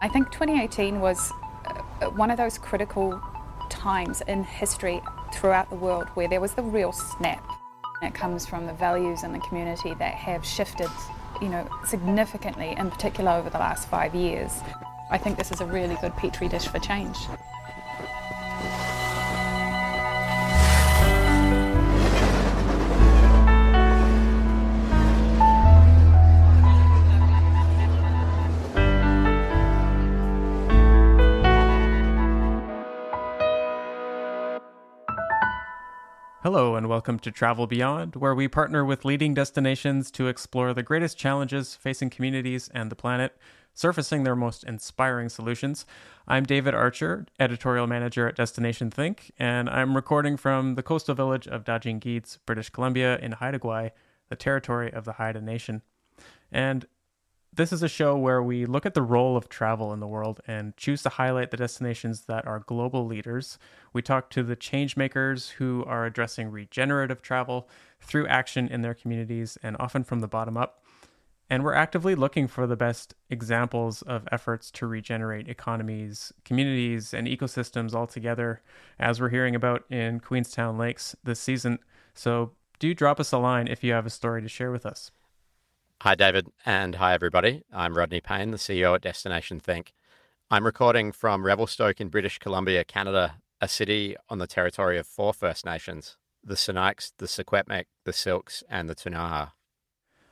I think 2018 was uh, one of those critical times in history throughout the world where there was the real snap. It comes from the values in the community that have shifted, you know, significantly, in particular over the last five years. I think this is a really good petri dish for change. Hello, and welcome to Travel Beyond, where we partner with leading destinations to explore the greatest challenges facing communities and the planet, surfacing their most inspiring solutions. I'm David Archer, editorial manager at Destination Think, and I'm recording from the coastal village of Daajing Giids, British Columbia, in Haida Gwaii, the territory of the Haida Nation. And this is a show where we look at the role of travel in the world and choose to highlight the destinations that are global leaders. We talk to the change makers who are addressing regenerative travel through action in their communities and often from the bottom up. And we're actively looking for the best examples of efforts to regenerate economies, communities, and ecosystems altogether, as we're hearing about in Queenstown Lakes this season. So do drop us a line if you have a story to share with us. Hi, David, and hi, everybody. I'm Rodney Payne, the CEO at Destination Think. I'm recording from Revelstoke in British Columbia, Canada, a city on the territory of four First Nations the Sinixt, the Secwepemc, the Syilx, and the Ktunaxa.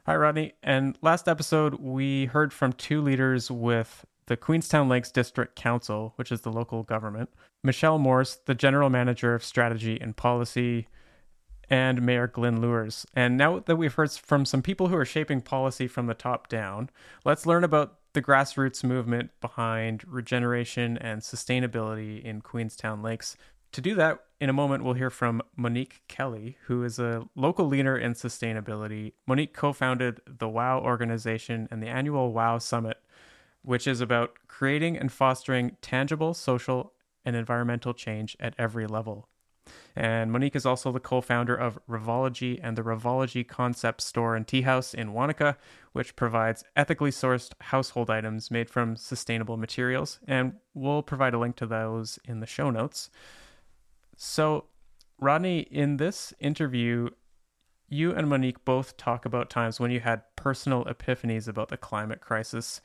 Hi, Rodney. And last episode, we heard from two leaders with the Queenstown Lakes District Council, which is the local government, Michelle Morse, the general manager of strategy and policy, and Mayor Glenn Lewis. And now that we've heard from some people who are shaping policy from the top down, let's learn about the grassroots movement behind regeneration and sustainability in Queenstown Lakes. To do that, in a moment, we'll hear from Monique Kelly, who is a local leader in sustainability. Monique co founded the Wao organization and the annual Wao Summit, which is about creating and fostering tangible social and environmental change at every level. And Monique is also the co founder of Revology and the Revology Concept Store and Tea House in Wanaka, which provides ethically sourced household items made from sustainable materials. And we'll provide a link to those in the show notes. So, Rodney, in this interview, you and Monique both talk about times when you had personal epiphanies about the climate crisis.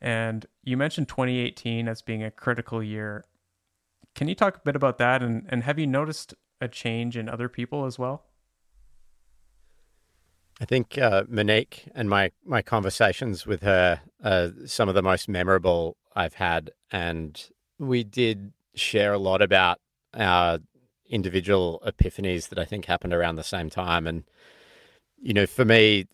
And you mentioned 2018 as being a critical year. Can you talk a bit about that? And, and have you noticed a change in other people as well? I think uh, Monique and my, my conversations with her are some of the most memorable I've had. And we did share a lot about our individual epiphanies that I think happened around the same time. And, you know, for me,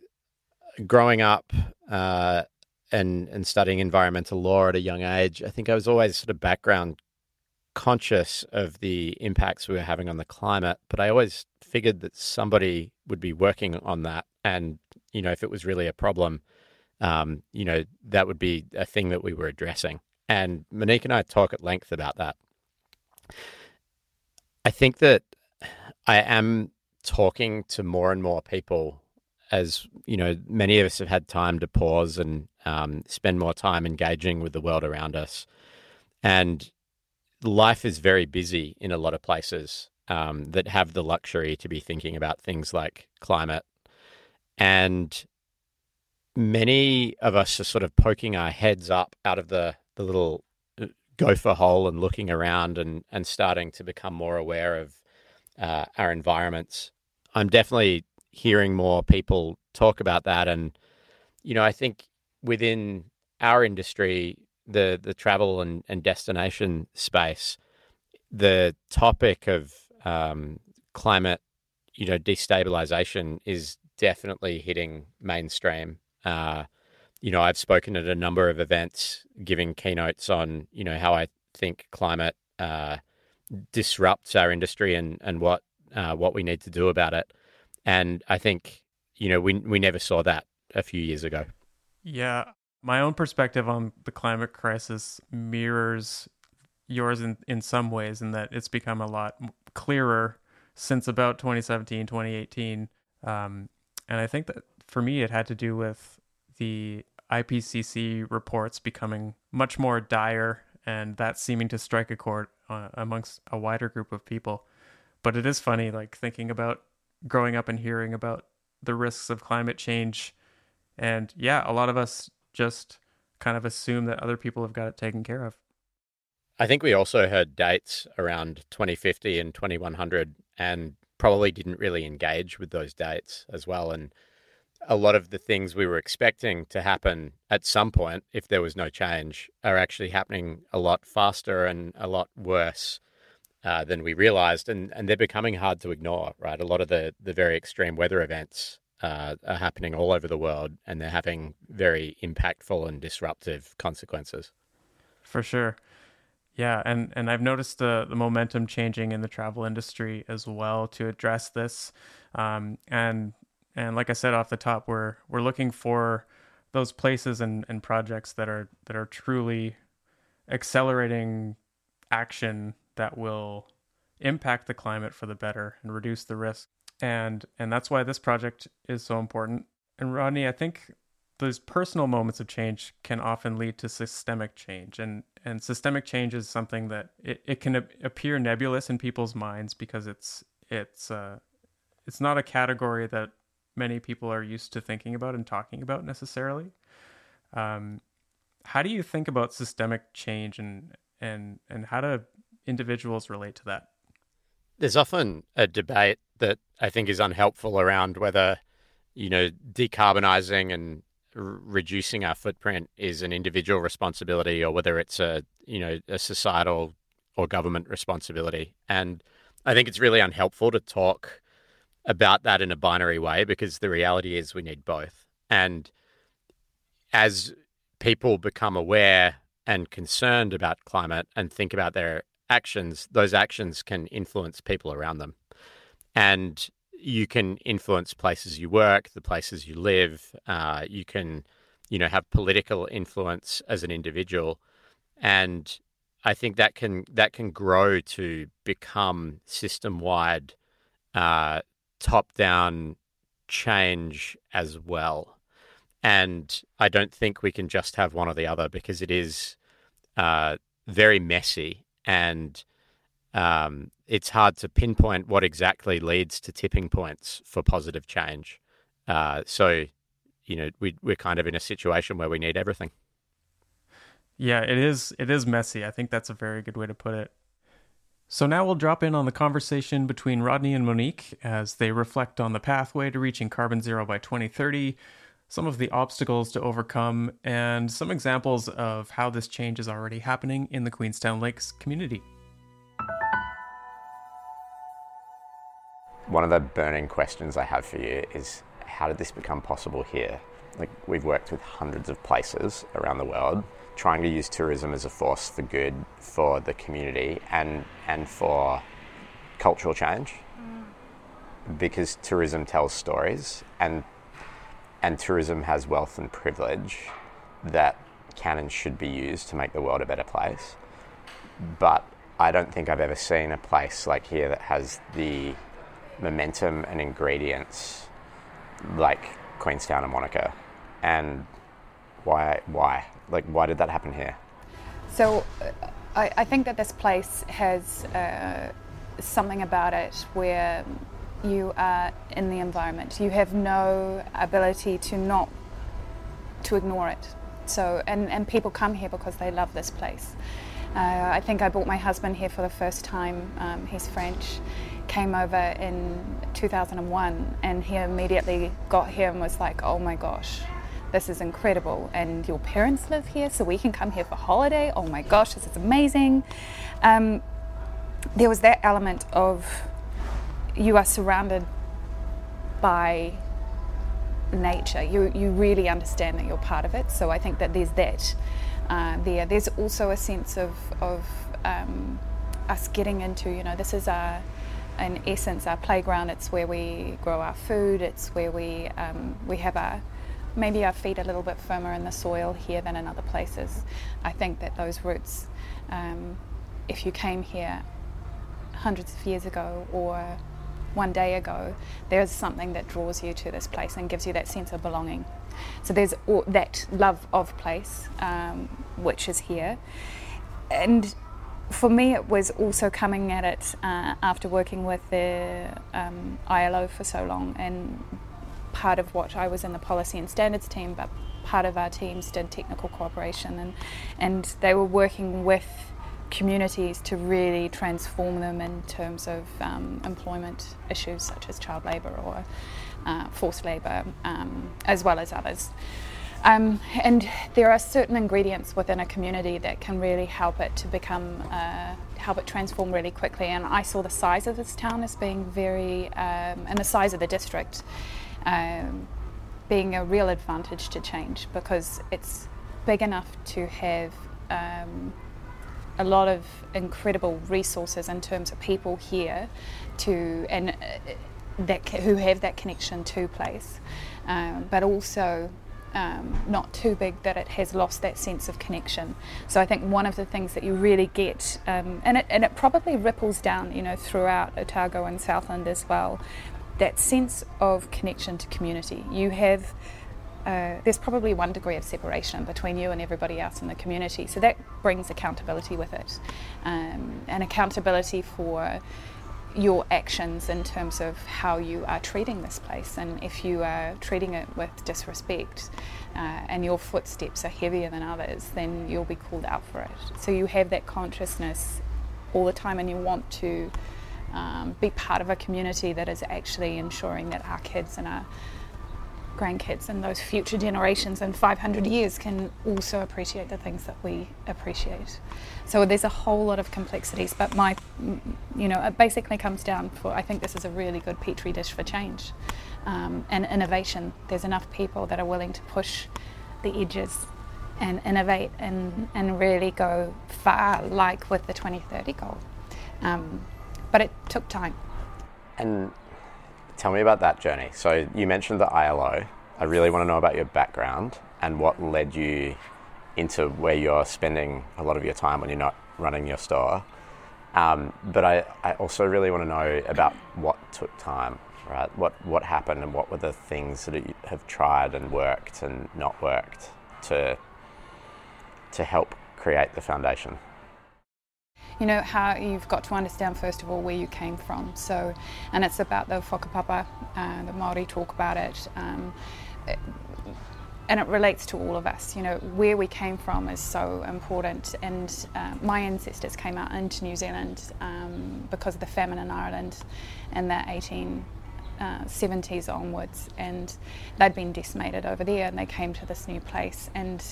growing up uh, and, and studying environmental law at a young age, I think I was always sort of background conscious of the impacts we were having on the climate, but I always figured that somebody would be working on that. And, you know, if it was really a problem, um, you know, that would be a thing that we were addressing. And Monique and I talk at length about that. I think that I am talking to more and more people as, you know, many of us have had time to pause and um, spend more time engaging with the world around us. And life is very busy in a lot of places um, that have the luxury to be thinking about things like climate. And many of us are sort of poking our heads up out of the, the little uh, gopher hole and looking around and, and starting to become more aware of uh, our environments. I'm definitely hearing more people talk about that. And, you know, I think within our industry, the the travel and, and destination space, the topic of um, climate, you know, destabilization is definitely hitting mainstream. Uh, you know, I've spoken at a number of events, giving keynotes on you know how I think climate uh, disrupts our industry and and what uh, what we need to do about it. And I think you know we we never saw that a few years ago. Yeah, my own perspective on the climate crisis mirrors yours in, in some ways in that it's become a lot clearer since about 2017 2018 um, and i think that for me it had to do with the ipcc reports becoming much more dire, and that seeming to strike a chord uh, amongst a wider group of people. But it is funny, like thinking about growing up and hearing about the risks of climate change. And yeah, a lot of us just kind of assume that other people have got it taken care of. I think we also heard dates around 2050 and 2100 and probably didn't really engage with those dates as well. And a lot of the things we were expecting to happen at some point, if there was no change, are actually happening a lot faster and a lot worse uh, than we realized. And, and they're becoming hard to ignore, right? A lot of the, the very extreme weather events uh, are happening all over the world and they're having very impactful and disruptive consequences. For sure. Yeah, and, and I've noticed the, the momentum changing in the travel industry as well to address this. Um, and and like I said off the top, we're we're looking for those places and, and projects that are that are truly accelerating action that will impact the climate for the better and reduce the risk. And and that's why this project is so important. And Rodney, I think those personal moments of change can often lead to systemic change. And and systemic change is something that it, it can appear nebulous in people's minds because it's it's uh it's not a category that many people are used to thinking about and talking about necessarily. Um how do you think about systemic change and and and how do individuals relate to that there's often a debate that i think is unhelpful around whether you know decarbonizing and reducing our footprint is an individual responsibility or whether it's a you know a societal or government responsibility. And i think it's really unhelpful to talk about that in a binary way because the reality is we need both. And as people become aware and concerned about climate and think about their actions those actions can influence people around them and you can influence places you work, the places you live. Uh, you can, you know, have political influence as an individual, and I think that can that can grow to become system wide, uh, top down change as well. And I don't think we can just have one or the other because it is uh, very messy and um, it's hard to pinpoint what exactly leads to tipping points for positive change. Uh, so, you know, we, we're kind of in a situation where we need everything. Yeah, it is. It is messy. I think that's a very good way to put it. So now we'll drop in on the conversation between Rodney and Monique as they reflect on the pathway to reaching carbon zero by 2030, some of the obstacles to overcome, and some examples of how this change is already happening in the Queenstown Lakes community. One of the burning questions I have for you is how did this become possible here? Like we've worked with hundreds of places around the world trying to use tourism as a force for good for the community and and for cultural change. Mm. Because tourism tells stories and and tourism has wealth and privilege that can and should be used to make the world a better place. But I don't think I've ever seen a place like here that has the momentum and ingredients like Queenstown and Wanaka. And why? Why? Like, why did that happen here? So, uh, I, I, think that this place has uh, something about it where you are in the environment. You have no ability to not to ignore it. So, and, and people come here because they love this place. Uh, I think I brought my husband here for the first time. Um, he's French. Came over in 2001 and he immediately got here and was like, oh my gosh, this is incredible. And your parents live here, so we can come here for holiday. Oh my gosh, this is amazing. Um, there was that element of you are surrounded by nature. You, you really understand that you're part of it. So I think that there's that uh, there. There's also a sense of, of um, us getting into, you know, this is our, in essence, our playground. It's where we grow our food. It's where we, um, we have our, maybe our feet a little bit firmer in the soil here than in other places. I think that those roots, um, if you came here hundreds of years ago or one day ago, there's something that draws you to this place and gives you that sense of belonging. So there's all, that love of place, um, which is here. And for me, it was also coming at it uh, after working with the um, ILO for so long, and part of what I was in the policy and standards team, but part of our teams did technical cooperation, and and they were working with communities to really transform them in terms of um, employment issues such as child labour or uh, forced labour, um, as well as others. Um, and there are certain ingredients within a community that can really help it to become, uh, help it transform really quickly. And I saw the size of this town as being very, um, and the size of the district um, being a real advantage to change because it's big enough to have um, a lot of incredible resources in terms of people here to and uh, that who have that connection to place, um, but also um, not too big that it has lost that sense of connection. So I think one of the things that you really get, um, and it and it probably ripples down, you know, throughout Otago and Southland as well, that sense of connection to community. You have. Uh, there's probably one degree of separation between you and everybody else in the community. So that brings accountability with it. Um, and accountability for your actions in terms of how you are treating this place. And if you are treating it with disrespect uh, and your footsteps are heavier than others, then you'll be called out for it. So you have that consciousness all the time and you want to um, be part of a community that is actually ensuring that our kids and our grandkids and those future generations in 500 years can also appreciate the things that we appreciate. So there's a whole lot of complexities, but my, you know, it basically comes down for I think this is a really good petri dish for change um, and innovation. There's enough people that are willing to push the edges and innovate and, and really go far, like with the 2030 goal. Um, but it took time. And Tell me about that journey. So you mentioned the ILO. I really want to know about your background and what led you into where you're spending a lot of your time when you're not running your store. Um, but I, I also really want to know about what took time, right? What what happened and what were the things that you have tried and worked and not worked to to help create the foundation you know how you've got to understand first of all where you came from. So, and it's about the whakapapa. Uh, the Maori talk about it. Um, it and it relates to all of us. You know, where we came from is so important. And uh, my ancestors came out into New Zealand um, because of the famine in Ireland in the 1870s uh, onwards, and they'd been decimated over there, and they came to this new place and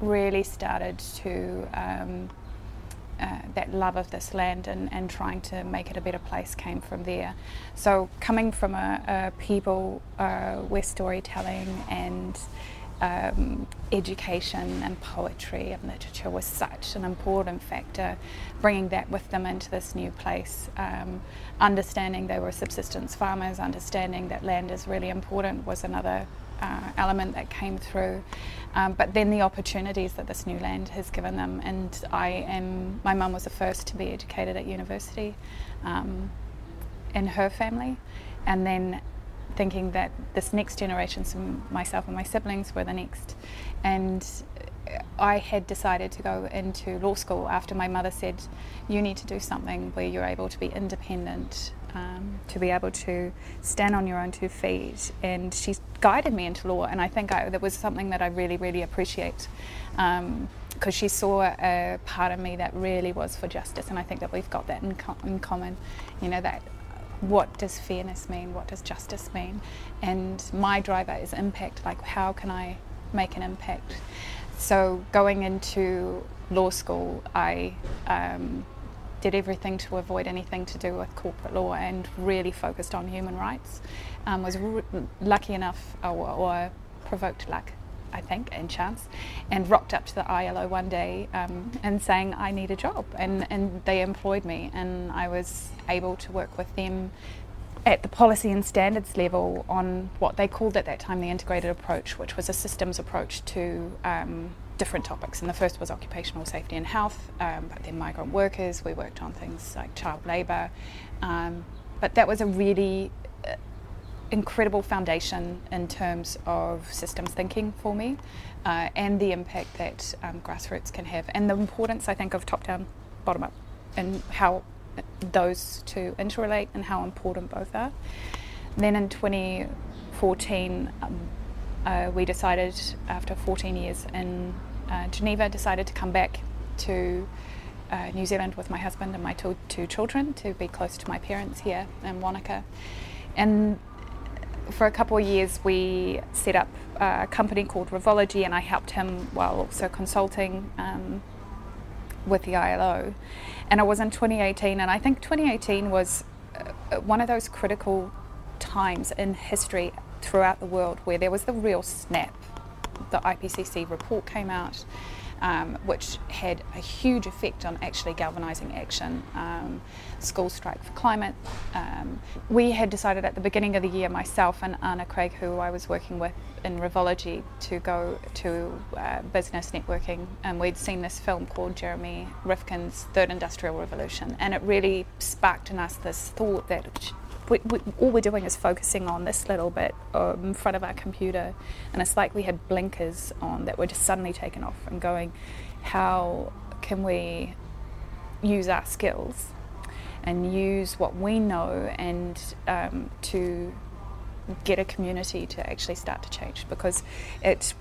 really started to um, uh, that love of this land and, and trying to make it a better place came from there. So, coming from a, a people uh, where storytelling and um, education and poetry and literature was such an important factor, bringing that with them into this new place, um, understanding they were subsistence farmers, understanding that land is really important was another uh, element that came through. Um, but then the opportunities that this new land has given them, and I am, my mum was the first to be educated at university um, in her family, and then thinking that this next generation, so myself and my siblings were the next, and I had decided to go into law school after my mother said, You need to do something where you're able to be independent um, to be able to stand on your own two feet. And she's guided me into law, and I think I, that was something that I really, really appreciate. Um, because she saw a part of me that really was for justice, and I think that we've got that in, in common. You know that what does fairness mean? What does justice mean? And my driver is impact. Like, how can I make an impact? So, going into law school, I um, did everything to avoid anything to do with corporate law and really focused on human rights. Um, was lucky enough, or, or, provoked luck, I think, and chance, and rocked up to the ILO one day um, and saying I need a job, and and they employed me, and I was able to work with them at the policy and standards level on what they called at that time the integrated approach, which was a systems approach to um, different topics. And the first was occupational safety and health, um, but then migrant workers. We worked on things like child labour. Um, but that was a really uh, incredible foundation in terms of systems thinking for me uh, and the impact that um, grassroots can have, and the importance, I think, of top down, bottom up, and how those two interrelate and how important both are. Then in 2014, um, uh, we decided, after 14 years in uh, Geneva, decided to come back to uh, New Zealand with my husband and my two, two children to be close to my parents here in Wanaka. And for a couple of years, we set up a company called Revology, and I helped him while also consulting um, with the ILO. And it was in 2018, and I think 2018 was uh, one of those critical times in history throughout the world where there was the real snap. The IPCC report came out um, which had a huge effect on actually galvanising action. Um, school strike for climate. Um, we had decided at the beginning of the year, myself and Anna Craig, who I was working with in Revology, to go to uh, business networking, and we'd seen this film called Jeremy Rifkin's Third Industrial Revolution, and it really sparked in us this thought that we, we, all we're doing is focusing on this little bit um, in front of our computer, and it's like we had blinkers on that were just suddenly taken off and going, how can we use our skills and use what we know and um, to get a community to actually start to change? Because it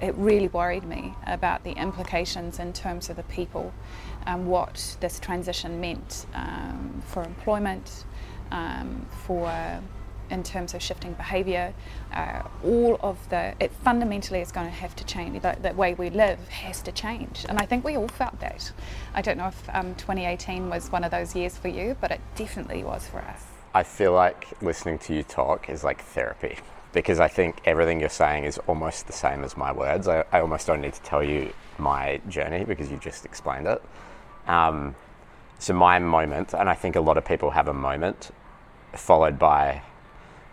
it really worried me about the implications in terms of the people and what this transition meant um, for employment, um, for in terms of shifting behaviour. Uh, all of the it fundamentally is going to have to change. The, the, way we live has to change, and I think we all felt that. I don't know if um, 2018 was one of those years for you, but it definitely was for us. I feel like listening to you talk is like therapy because I think everything you're saying is almost the same as my words. I, I almost don't need to tell you my journey because you just explained it. Um, so my moment, and I think a lot of people have a moment followed by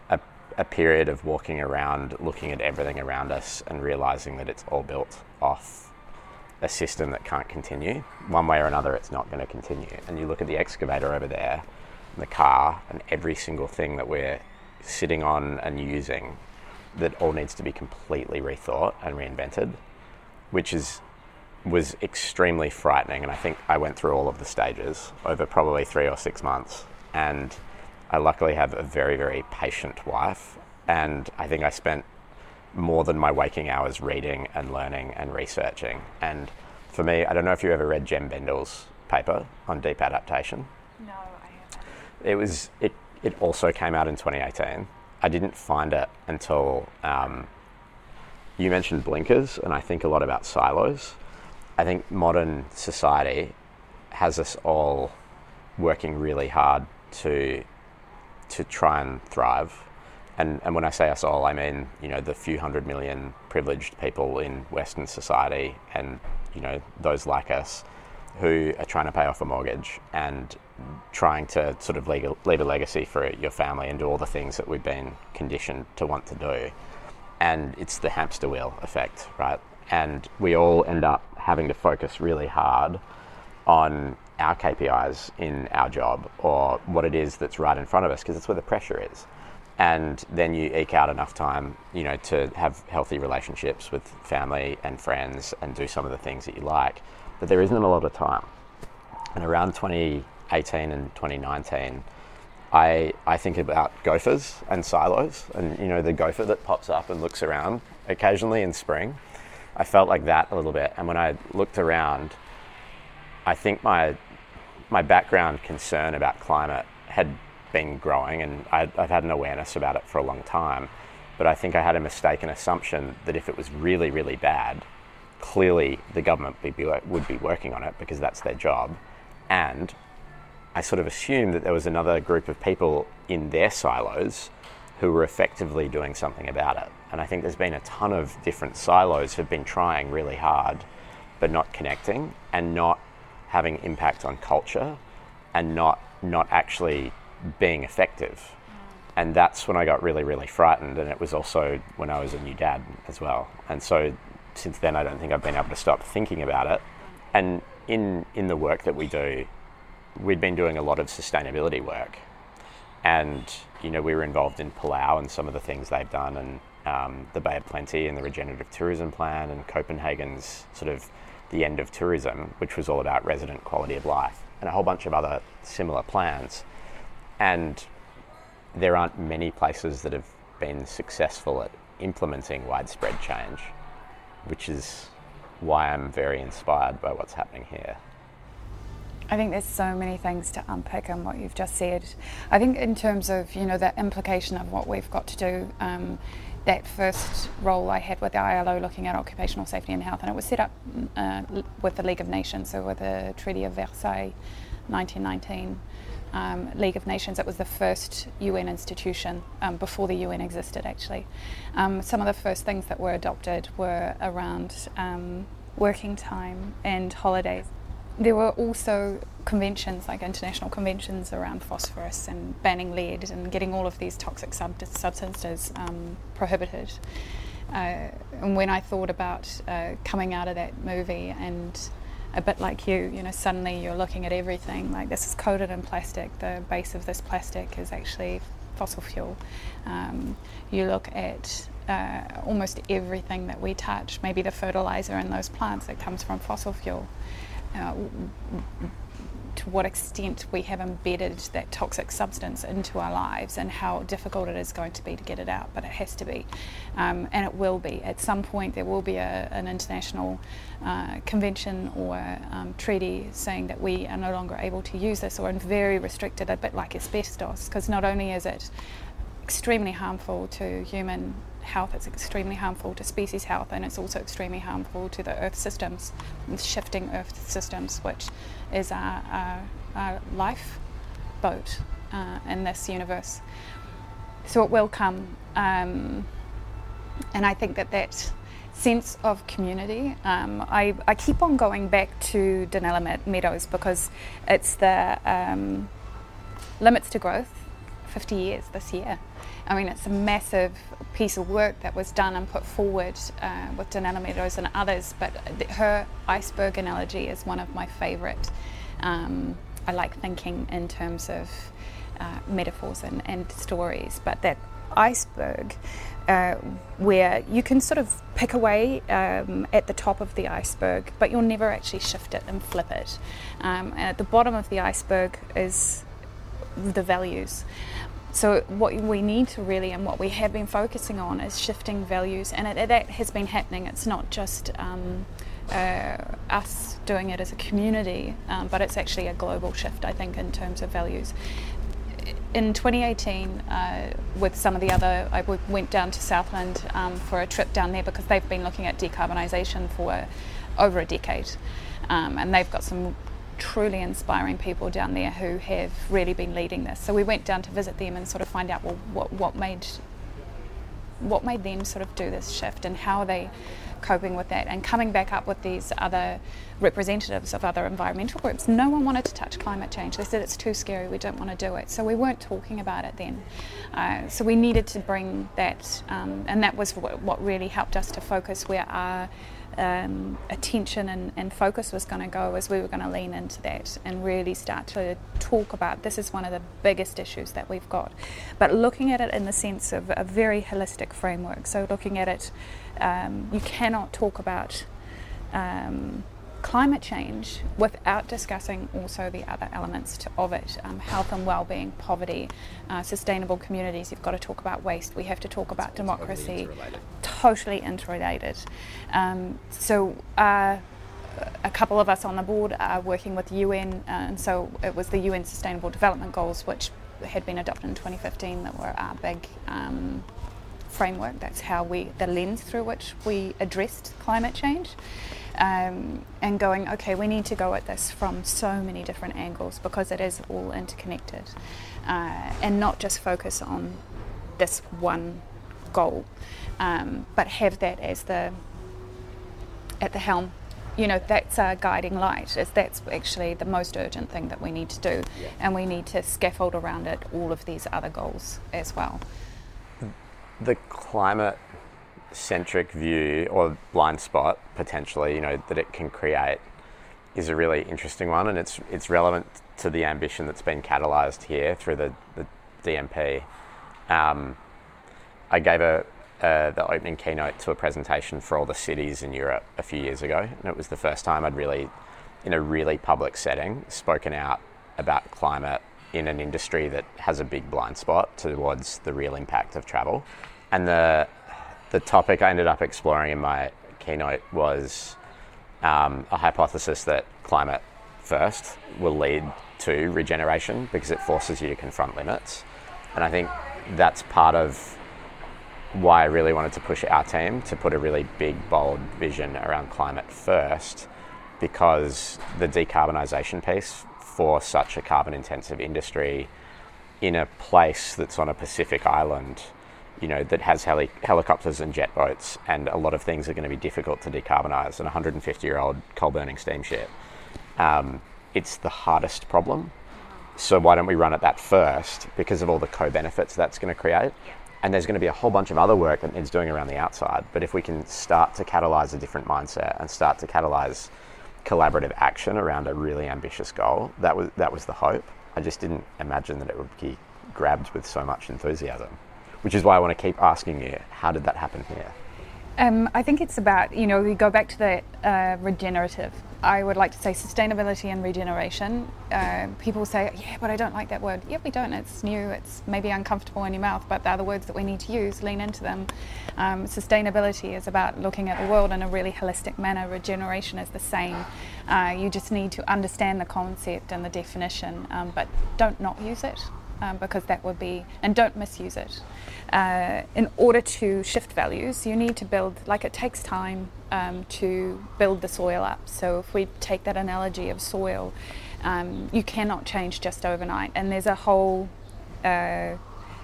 a, a period of walking around, looking at everything around us, and realizing that it's all built off a system that can't continue. One way or another, it's not going to continue. And you look at the excavator over there, the car, and every single thing that we're sitting on and using that all needs to be completely rethought and reinvented, which is was extremely frightening. And I think I went through all of the stages over probably three or six months. And I luckily have a very, very patient wife, and I think I spent more than my waking hours reading and learning and researching. And for me, I don't know if you ever read Jem Bendell's paper on deep adaptation. No, I haven't. It was it. It also came out in 2018. I didn't find it until um, you mentioned blinkers, and I think a lot about silos. I think modern society has us all working really hard to to try and thrive. And, and when I say us all, I mean, you know, the few hundred million privileged people in Western society and, you know, those like us who are trying to pay off a mortgage and trying to sort of leave a, legacy for your family and do all the things that we've been conditioned to want to do. And it's the hamster wheel effect, right? And we all end up having to focus really hard on our KPIs in our job or what it is that's right in front of us because it's where the pressure is. And then you eke out enough time, you know, to have healthy relationships with family and friends and do some of the things that you like. But there isn't a lot of time. And around 2018 and 2019, I, I think about gophers and silos and, you know, the gopher that pops up and looks around occasionally in spring. I felt like that a little bit. And when I looked around, I think my my background concern about climate had been growing, and I'd, I'd, had an awareness about it for a long time. But I think I had a mistaken assumption that if it was really, really bad, clearly the government would be, would be working on it because that's their job. And I sort of assumed that there was another group of people in their silos who were effectively doing something about it. And I think there's been a ton of different silos who've been trying really hard, but not connecting and not having impact on culture and not not actually being effective. And that's when I got really, really frightened. And it was also when I was a new dad as well. And so since then, I don't think I've been able to stop thinking about it. And in, in the work that we do, we'd been doing a lot of sustainability work. And, you know, we were involved in Palau and some of the things they've done and um, the Bay of Plenty and the Regenerative Tourism Plan and Copenhagen's sort of the end of tourism, which was all about resident quality of life and a whole bunch of other similar plans. And there aren't many places that have been successful at implementing widespread change, which is why I'm very inspired by what's happening here. I think there's so many things to unpick in what you've just said. I think in terms of you know the implication of what we've got to do. Um, that first role I had with the ILO looking at occupational safety and health, and it was set up uh, with the League of Nations, so with the Treaty of Versailles, 1919. Um, League of Nations. It was the first UN institution um, before the UN existed, actually. Um, some of the first things that were adopted were around um, working time and holidays. There were also conventions, like international conventions around phosphorus and banning lead and getting all of these toxic sub- substances um, prohibited. Uh, and when I thought about uh, coming out of that movie and a bit like you, you know, suddenly you're looking at everything like this is coated in plastic. The base of this plastic is actually fossil fuel. Um, you look at uh, almost everything that we touch, maybe the fertilizer in those plants that comes from fossil fuel uh, to what extent we have embedded that toxic substance into our lives and how difficult it is going to be to get it out, but it has to be. Um, and it will be. At some point, there will be a, an international uh, convention or um, treaty saying that we are no longer able to use this or in very restricted, a bit like asbestos, because not only is it extremely harmful to human health, it's extremely harmful to species health, and it's also extremely harmful to the Earth systems, shifting Earth systems, which is our, our, our lifeboat uh, in this universe. So it will come, um, and I think that that sense of community. Um, I, I keep on going back to Donella Meadows because it's the um, limits to growth, 50 years this year. I mean, it's a massive piece of work that was done and put forward uh, with Donella Meadows and others, but her iceberg analogy is one of my favourite. Um, I like thinking in terms of uh, metaphors and, and stories, but that iceberg uh, where you can sort of pick away um, at the top of the iceberg, but you'll never actually shift it and flip it. Um, and at the bottom of the iceberg is the values. So, what we need to really, and what we have been focusing on, is shifting values, and it, that has been happening. It's not just um, uh, us doing it as a community, um, but it's actually a global shift, I think, in terms of values. In 2018, uh, with some of the other, I went down to Southland um, for a trip down there because they've been looking at decarbonisation for over a decade. Um, and they've got some truly inspiring people down there who have really been leading this. So we went down to visit them and sort of find out well what what made what made them sort of do this shift and how are they coping with that? And coming back up with these other representatives of other environmental groups no one wanted to touch climate change. They said it's too scary. We don't want to do it. So we weren't talking about it then. Uh, so we needed to bring that um, and that was what, what really helped us to focus where our um, attention and, and, focus was going to go as we were going to lean into that and really start to talk about this is one of the biggest issues that we've got. But looking at it in the sense of a very holistic framework. So looking at it, um, you cannot talk about um, climate change without discussing also the other elements to, of it um, health and well-being poverty uh, sustainable communities. You've got to talk about waste. We have to talk about democracy totally interrelated, totally interrelated. Um, so uh, a couple of us on the board are working with the UN uh, and so it was the UN sustainable development goals which had been adopted in 2015 that were our big um, framework. That's how we the lens through which we addressed climate change um, and going, okay, we need to go at this from so many different angles because it is all interconnected, uh, and not just focus on this one goal, um, but have that as the at the helm. You know, that's our guiding light. Is that's actually the most urgent thing that we need to do, yeah. and we need to scaffold around it all of these other goals as well. The climate centric view or blind spot potentially, you know, that it can create is a really interesting one, and it's it's relevant to the ambition that's been catalysed here through the, the DMP, um, I gave a, uh, the opening keynote to a presentation for all the cities in Europe a few years ago, and it was the first time I'd really, in a really public setting, spoken out about climate in an industry that has a big blind spot towards the real impact of travel. And the the topic I ended up exploring in my keynote was um, a hypothesis that climate first will lead to regeneration because it forces you to confront limits. And I think that's part of why I really wanted to push our team to put a really big, bold vision around climate first, because the decarbonisation piece for such a carbon intensive industry in a place that's on a Pacific island, you know, that has heli- helicopters and jet boats, and a lot of things are going to be difficult to decarbonise. An 150 year old coal burning steamship, um, it's the hardest problem. So why don't we run at that first because of all the co benefits that's going to create? and there's going to be a whole bunch of other work that needs doing around the outside. But if we can start to catalyze a different mindset and start to catalyze collaborative action around a really ambitious goal, that was that was the hope. I just didn't imagine that it would be grabbed with so much enthusiasm, which is why I want to keep asking you, how did that happen here? Um, I think it's about, you know, we go back to the uh, regenerative. I would like to say sustainability and regeneration. Uh, people say, yeah, but I don't like that word. Yeah, we don't. It's new, it's maybe uncomfortable in your mouth, but they're the words that we need to use, lean into them. Um, sustainability is about looking at the world in a really holistic manner. Regeneration is the same. Uh, you just need to understand the concept and the definition, um, but don't not use it um, because that would be, and don't misuse it. Uh, in order to shift values, you need to build, like it takes time um, to build the soil up. So if we take that analogy of soil, um, you cannot change just overnight. And there's a whole uh,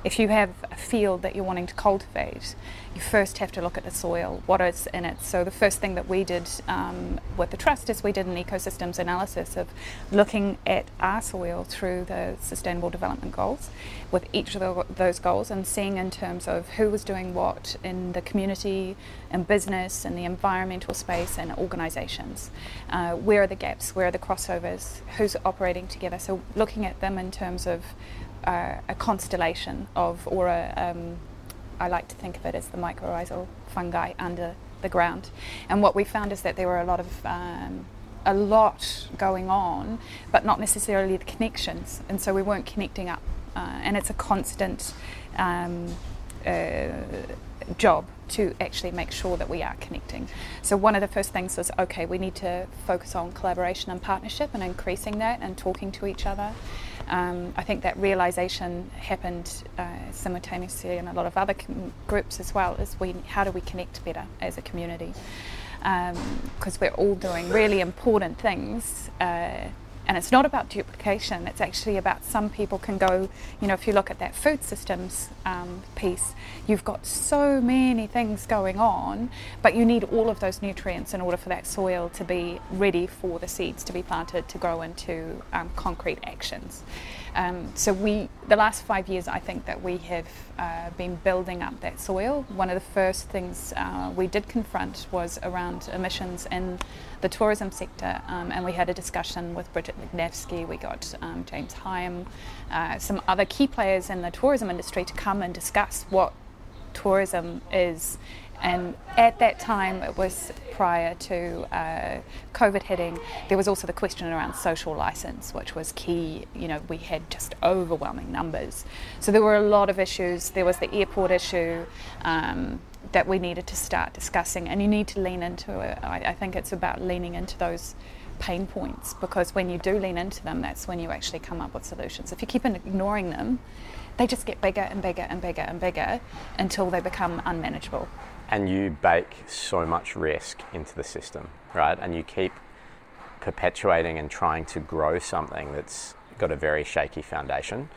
if you have a field that you're wanting to cultivate, you first have to look at the soil, what is in it. So the first thing that we did um, with the trust is we did an ecosystems analysis of looking at our soil through the Sustainable Development Goals, with each of the, those goals, and seeing in terms of who was doing what in the community, and business, and the environmental space, and organisations. Uh, where are the gaps? Where are the crossovers? Who's operating together? So looking at them in terms of a constellation of, or a, um, I like to think of it as the mycorrhizal fungi under the ground. And what we found is that there were a lot of um, a lot going on, but not necessarily the connections. And so we weren't connecting up. Uh, and it's a constant um, uh, job to actually make sure that we are connecting. So one of the first things was okay, we need to focus on collaboration and partnership and increasing that and talking to each other. Um, I think that realization happened uh, simultaneously in a lot of other com- groups as well. Is we how do we connect better as a community? Because um, we're all doing really important things. Uh, and it's not about duplication, it's actually about some people can go, you know, if you look at that food systems um, piece, you've got so many things going on, but you need all of those nutrients in order for that soil to be ready for the seeds to be planted to grow into um, concrete actions. Um, so we, the last five years, I think that we have uh, been building up that soil. One of the first things uh, we did confront was around emissions in the tourism sector, um, and we had a discussion with Bridget McNevsky. We got um, James Higham, uh, some other key players in the tourism industry to come and discuss what tourism is and at that time, it was prior to uh, COVID hitting, there was also the question around social license, which was key. You know, we had just overwhelming numbers. So there were a lot of issues. There was the airport issue um, that we needed to start discussing, and you need to lean into it. I, I think it's about leaning into those pain points because when you do lean into them, that's when you actually come up with solutions. If you keep ignoring them, they just get bigger and bigger and bigger and bigger until they become unmanageable and you bake so much risk into the system, right? And you keep perpetuating and trying to grow something that's got a very shaky foundation.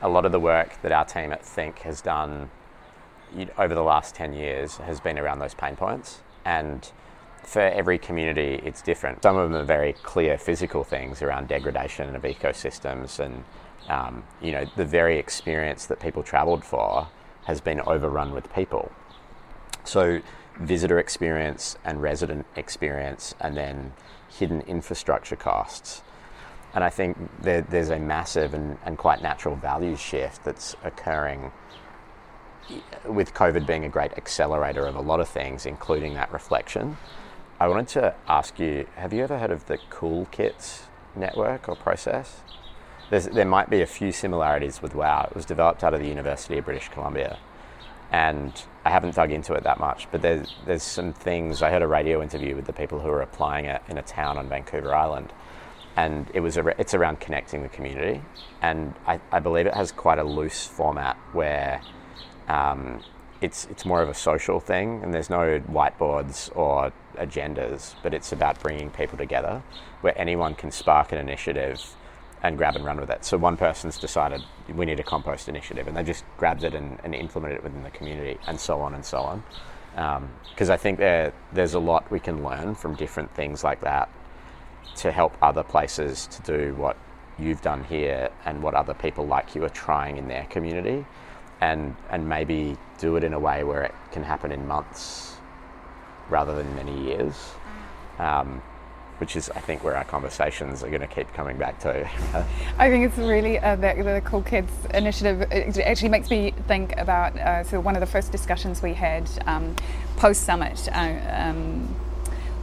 A lot of the work that our team at Think has done over the last 10 years has been around those pain points. And for every community, it's different. Some of them are very clear physical things around degradation of ecosystems and um, you know the very experience that people travelled for has been overrun with people so, visitor experience and resident experience, and then hidden infrastructure costs. And I think there, there's a massive and, and quite natural value shift that's occurring with COVID being a great accelerator of a lot of things, including that reflection. I wanted to ask you have you ever heard of the Cool Kits network or process? There's, there might be a few similarities with Wao. It was developed out of the University of British Columbia. And I haven't dug into it that much, but there's, there's some things. I heard a radio interview with the people who are applying it in a town on Vancouver Island. And it was a, it's around connecting the community. And I, I believe it has quite a loose format where um, it's, it's more of a social thing, and there's no whiteboards or agendas, but it's about bringing people together where anyone can spark an initiative and grab and run with it. So one person's decided we need a compost initiative, and they just grabbed it and, and implemented it within the community, and so on and so on. Because um, I think there there's a lot we can learn from different things like that to help other places to do what you've done here and what other people like you are trying in their community, and and maybe do it in a way where it can happen in months rather than many years. Um, which is, I think, where our conversations are going to keep coming back to. I think it's really uh, the, the, Cool Kids initiative. It actually makes me think about uh, so one of the first discussions we had um, post summit. Uh, um,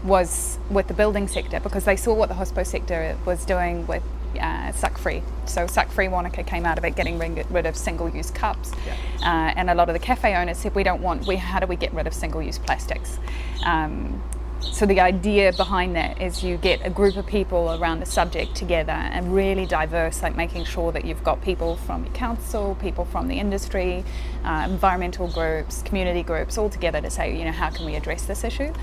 was with the building sector because they saw what the hospo sector was doing with uh, suck free. So suck free Wanaka came out of it getting rid of single use cups, yeah. uh, and a lot of the cafe owners said we don't want. We how do we get rid of single use plastics? Um, so the idea behind that is you get a group of people around the subject together and really diverse, like making sure that you've got people from your council, people from the industry, uh, environmental groups, community groups, all together to say, you know, how can we address this issue?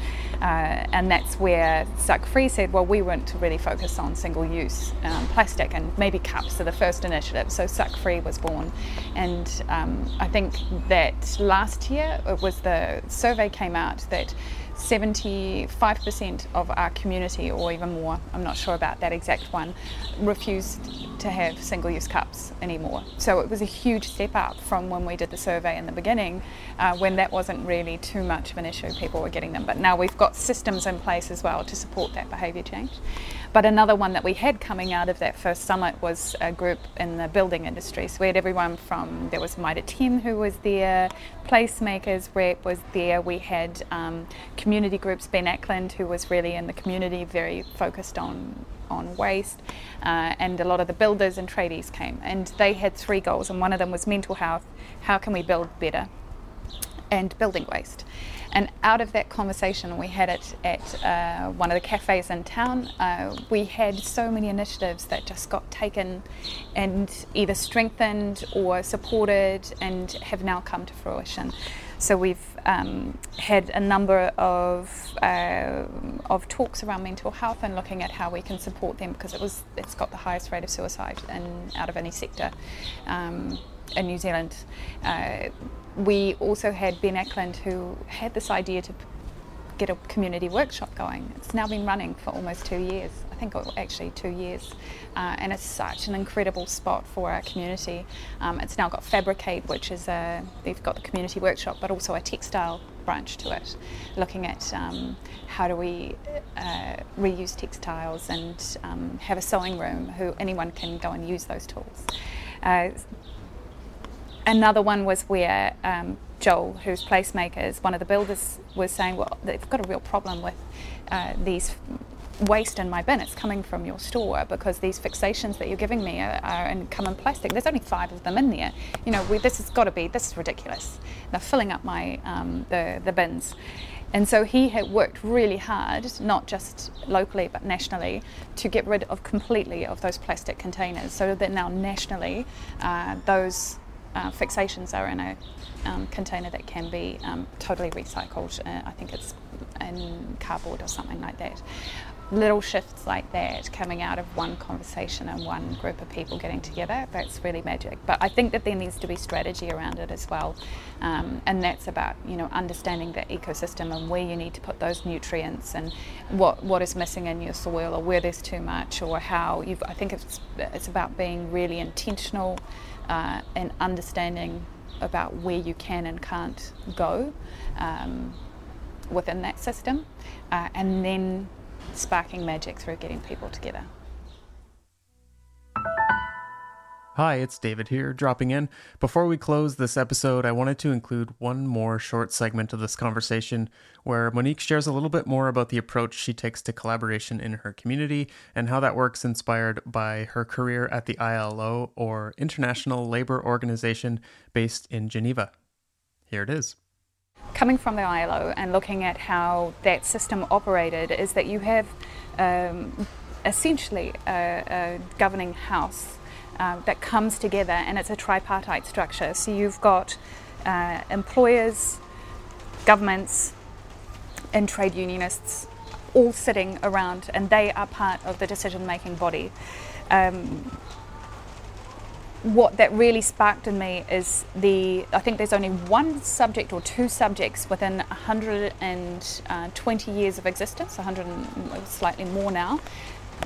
Uh, and that's where Suck Free said, well, we want to really focus on single-use um, plastic and maybe cups are the first initiative. So Suck Free was born, and um, I think that last year it was the survey came out that 75% of our community, or even more, I'm not sure about that exact one, refused to have single use cups anymore. So it was a huge step up from when we did the survey in the beginning, uh, when that wasn't really too much of an issue, people were getting them. But now we've got systems in place as well to support that behaviour change. But another one that we had coming out of that first summit was a group in the building industry. So we had everyone from, there was Mitre 10 who was there, Placemakers Rep was there, we had um, community groups, Ben Ackland, who was really in the community, very focused on on waste, uh, and a lot of the builders and tradies came. And they had three goals, and one of them was mental health. How can we build better? And building waste. And out of that conversation, we had it at uh, one of the cafes in town. Uh, we had so many initiatives that just got taken and either strengthened or supported and have now come to fruition. So we've um, had a number of uh, of talks around mental health and looking at how we can support them because it was it's got the highest rate of suicide in out of any sector um, in New Zealand. Uh, we also had Ben Ackland who had this idea to get a community workshop going. It's now been running for almost two years. I think actually two years, uh, and it's such an incredible spot for our community. Um, it's now got Fabricate, which is a they've got the community workshop, but also a textile branch to it, looking at um, how do we uh, reuse textiles and um, have a sewing room who anyone can go and use those tools. Uh, another one was where um, Joel, who's placemakers, one of the builders, was saying, well, they've got a real problem with uh, these waste in my bin. It's coming from your store because these fixations that you're giving me are, are in common plastic. There's only five of them in there. You know, we, this has got to be. This is ridiculous. They're filling up my um, the the bins. And so he had worked really hard, not just locally but nationally, to get rid of completely of those plastic containers. So that now nationally, uh, those uh, fixations are in a um, container that can be um, totally recycled. Uh, I think it's in cardboard or something like that. Little shifts like that coming out of one conversation and one group of people getting together, that's really magic. But I think that there needs to be strategy around it as well. Um, and that's about, you know, understanding the ecosystem and where you need to put those nutrients and what, what is missing in your soil or where there's too much or how you've, I think it's, it's about being really intentional uh, and understanding about where you can and can't go um, within that system, uh, and then sparking magic through getting people together. Hi, it's David here, dropping in. Before we close this episode, I wanted to include one more short segment of this conversation where Monique shares a little bit more about the approach she takes to collaboration in her community and how that works inspired by her career at the ILO, or International Labor Organization, based in Geneva. Here it is. Coming from the ILO and looking at how that system operated, is that you have um, essentially a, a governing house uh, that comes together and it's a tripartite structure. So you've got uh, employers, governments, and trade unionists all sitting around and they are part of the decision making body. Um, what that really sparked in me is the I think there's only one subject or two subjects within 120 years of existence, 100 and slightly more now,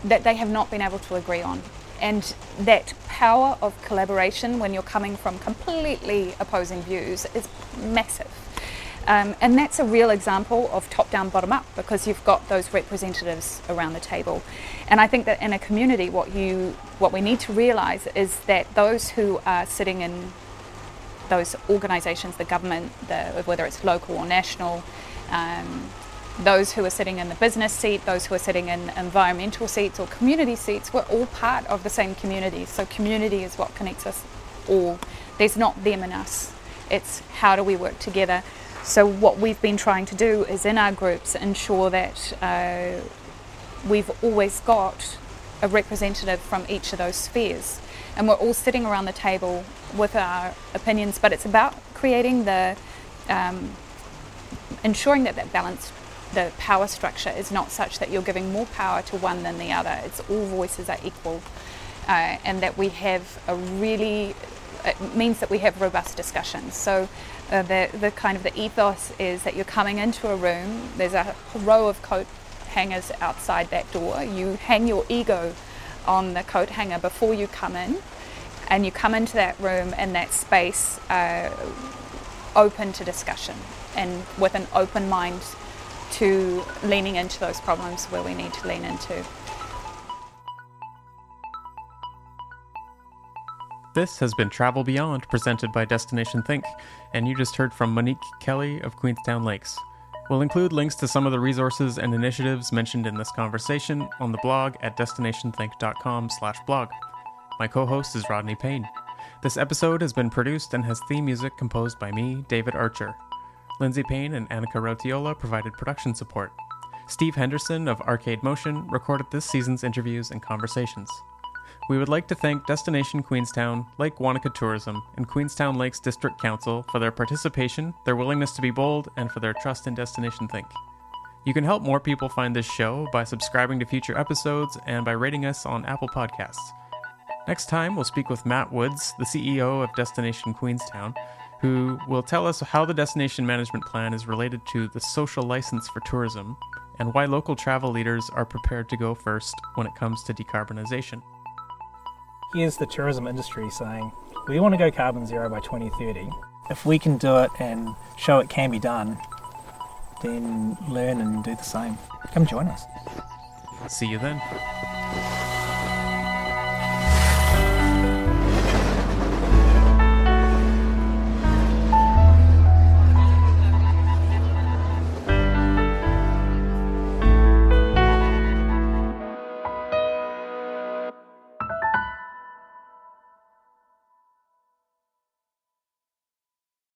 that they have not been able to agree on. And that power of collaboration when you're coming from completely opposing views is massive. Um, and that's a real example of top down, bottom up because you've got those representatives around the table. And I think that in a community, what, you, what we need to realize is that those who are sitting in those organizations, the government, the, whether it's local or national, um, those who are sitting in the business seat, those who are sitting in environmental seats or community seats, we're all part of the same community. So, community is what connects us all. There's not them and us, it's how do we work together so, what we've been trying to do is in our groups ensure that uh, we've always got a representative from each of those spheres. And we're all sitting around the table with our opinions, but it's about creating the, um, ensuring that that balance, the power structure is not such that you're giving more power to one than the other. It's all voices are equal. Uh, and that we have a really, it means that we have robust discussions. So uh, the, the kind of the ethos is that you're coming into a room, there's a row of coat hangers outside that door. You hang your ego on the coat hanger before you come in, and you come into that room and that space uh, open to discussion and with an open mind to leaning into those problems where we need to lean into. This has been Travel Beyond, presented by Destination Think, and you just heard from Monique Kelly of Queenstown Lakes. We'll include links to some of the resources and initiatives mentioned in this conversation on the blog at destinationthink.com/blog. My co-host is Rodney Payne. This episode has been produced and has theme music composed by me, David Archer. Lindsay Payne and Annika Rotiola provided production support. Steve Henderson of Arcade Motion recorded this season's interviews and conversations. We would like to thank Destination Queenstown, Lake Wanaka Tourism, and Queenstown Lakes District Council for their participation, their willingness to be bold, and for their trust in Destination Think. You can help more people find this show by subscribing to future episodes and by rating us on Apple Podcasts. Next time, we'll speak with Matt Woods, the CEO of Destination Queenstown, who will tell us how the destination management plan is related to the social license for tourism and why local travel leaders are prepared to go first when it comes to decarbonization here's the tourism industry saying, we want to go carbon zero by 2030. If we can do it and show it can be done, then learn and do the same. Come join us. See you then.